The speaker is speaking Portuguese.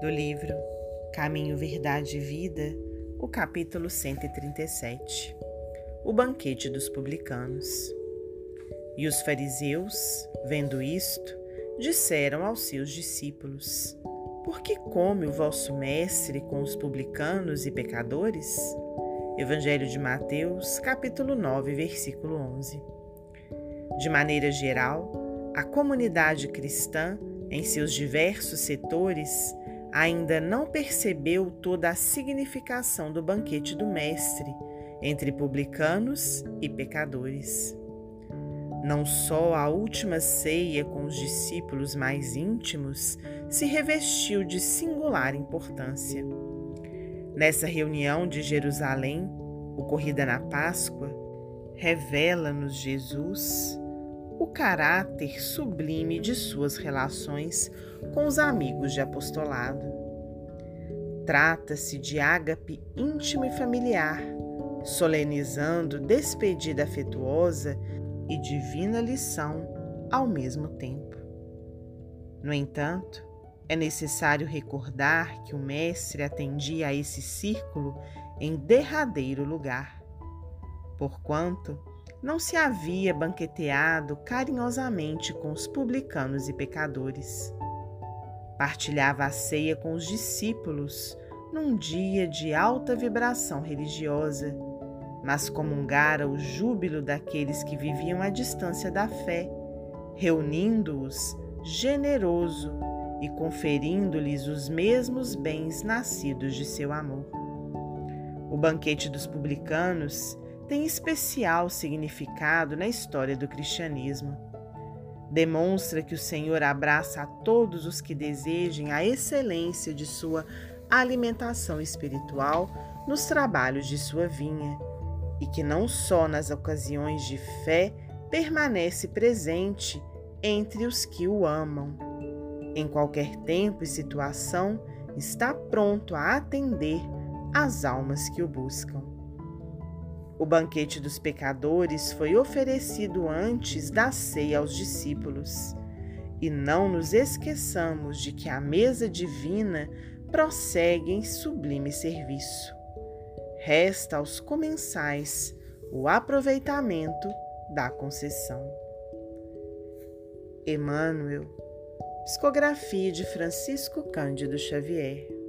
do livro Caminho, Verdade e Vida, o capítulo 137 O banquete dos publicanos. E os fariseus, vendo isto, disseram aos seus discípulos: Por que come o vosso mestre com os publicanos e pecadores? Evangelho de Mateus, capítulo 9, versículo 11. De maneira geral, a comunidade cristã, em seus diversos setores, ainda não percebeu toda a significação do banquete do Mestre entre publicanos e pecadores. Não só a última ceia com os discípulos mais íntimos se revestiu de singular importância. Nessa reunião de Jerusalém, ocorrida na Páscoa, revela-nos Jesus o caráter sublime de suas relações com os amigos de apostolado. Trata-se de ágape íntimo e familiar, solenizando despedida afetuosa e divina lição ao mesmo tempo. No entanto, é necessário recordar que o Mestre atendia a esse círculo em derradeiro lugar, porquanto não se havia banqueteado carinhosamente com os publicanos e pecadores. Partilhava a ceia com os discípulos num dia de alta vibração religiosa, mas comungara o júbilo daqueles que viviam à distância da fé, reunindo-os generoso e conferindo-lhes os mesmos bens nascidos de seu amor. O banquete dos publicanos tem especial significado na história do cristianismo. Demonstra que o Senhor abraça a todos os que desejem a excelência de sua alimentação espiritual nos trabalhos de sua vinha, e que não só nas ocasiões de fé permanece presente entre os que o amam. Em qualquer tempo e situação, está pronto a atender às almas que o buscam. O banquete dos pecadores foi oferecido antes da ceia aos discípulos. E não nos esqueçamos de que a mesa divina prossegue em sublime serviço. Resta aos comensais o aproveitamento da concessão. Emmanuel, psicografia de Francisco Cândido Xavier.